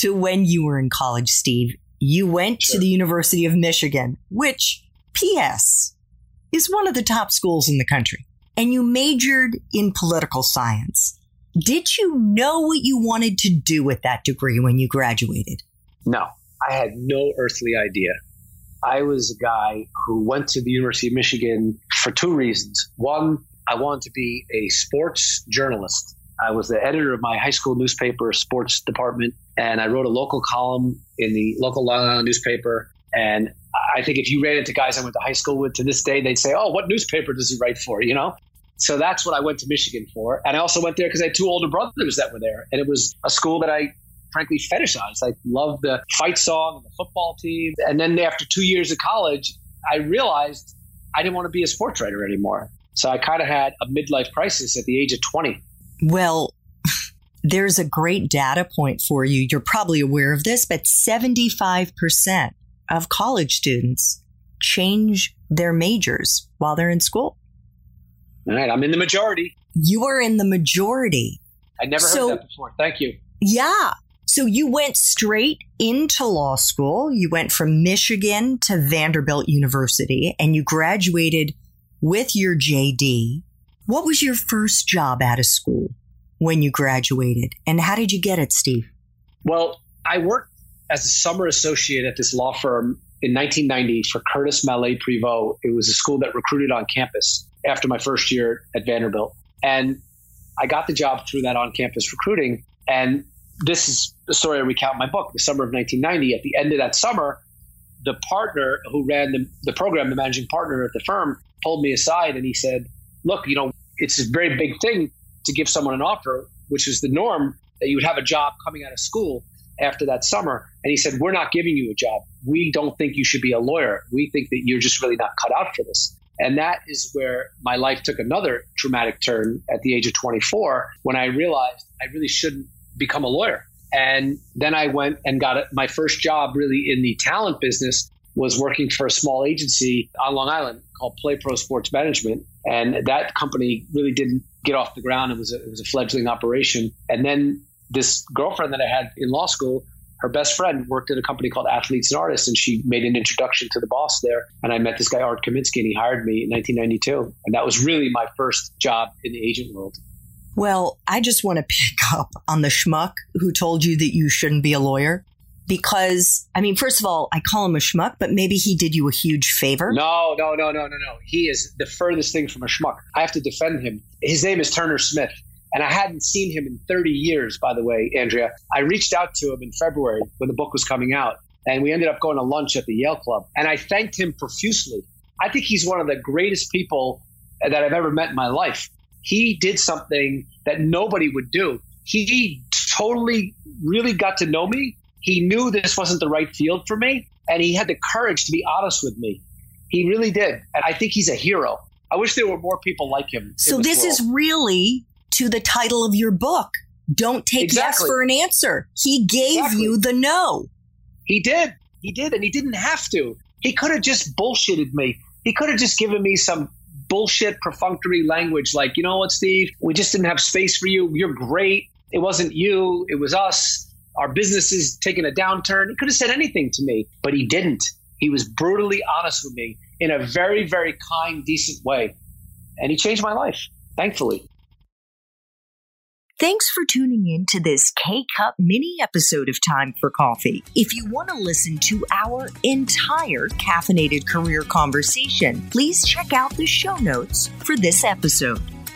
to when you were in college, Steve. You went sure. to the University of Michigan, which, P.S., is one of the top schools in the country, and you majored in political science. Did you know what you wanted to do with that degree when you graduated? No, I had no earthly idea. I was a guy who went to the University of Michigan for two reasons. One, I wanted to be a sports journalist. I was the editor of my high school newspaper sports department, and I wrote a local column in the local Long Island newspaper. And I think if you ran into guys I went to high school with to this day, they'd say, "Oh, what newspaper does he write for?" You know. So that's what I went to Michigan for, and I also went there because I had two older brothers that were there, and it was a school that I frankly fetishized. I loved the fight song and the football team, and then after two years of college, I realized I didn't want to be a sports writer anymore. So I kind of had a midlife crisis at the age of 20 well, there's a great data point for you. You're probably aware of this, but 75% of college students change their majors while they're in school. All right, I'm in the majority. You are in the majority. I never heard that before. Thank you. Yeah. So you went straight into law school. You went from Michigan to Vanderbilt University and you graduated with your JD. What was your first job out of school when you graduated? And how did you get it, Steve? Well, I worked as a summer associate at this law firm in 1990 for Curtis Mallet Prevost. It was a school that recruited on campus after my first year at Vanderbilt. And I got the job through that on campus recruiting. And this is the story I recount in my book, the summer of 1990. At the end of that summer, the partner who ran the, the program, the managing partner at the firm, pulled me aside and he said, Look, you know, it's a very big thing to give someone an offer, which is the norm that you would have a job coming out of school after that summer. And he said, We're not giving you a job. We don't think you should be a lawyer. We think that you're just really not cut out for this. And that is where my life took another dramatic turn at the age of 24 when I realized I really shouldn't become a lawyer. And then I went and got my first job really in the talent business was working for a small agency on Long Island called Play Pro Sports Management. And that company really didn't get off the ground. It was a, it was a fledgling operation. And then this girlfriend that I had in law school, her best friend worked at a company called Athletes and Artists, and she made an introduction to the boss there. And I met this guy, Art Kaminsky, and he hired me in 1992. And that was really my first job in the agent world. Well, I just want to pick up on the schmuck who told you that you shouldn't be a lawyer because I mean, first of all, I call him a schmuck, but maybe he did you a huge favor. No, no, no, no, no, no. He is the furthest thing from a schmuck. I have to defend him. His name is Turner Smith. And I hadn't seen him in 30 years, by the way, Andrea. I reached out to him in February when the book was coming out, and we ended up going to lunch at the Yale Club. And I thanked him profusely. I think he's one of the greatest people that I've ever met in my life. He did something that nobody would do. He totally really got to know me he knew this wasn't the right field for me, and he had the courage to be honest with me. He really did. And I think he's a hero. I wish there were more people like him. So this, this is really to the title of your book. Don't take exactly. yes for an answer. He gave exactly. you the no. He did. He did, and he didn't have to. He could have just bullshitted me. He could have just given me some bullshit perfunctory language like, you know what, Steve, we just didn't have space for you. You're great. It wasn't you, it was us our business is taking a downturn. He could have said anything to me, but he didn't. He was brutally honest with me in a very, very kind, decent way. And he changed my life, thankfully. Thanks for tuning in to this K Cup mini episode of Time for Coffee. If you want to listen to our entire caffeinated career conversation, please check out the show notes for this episode.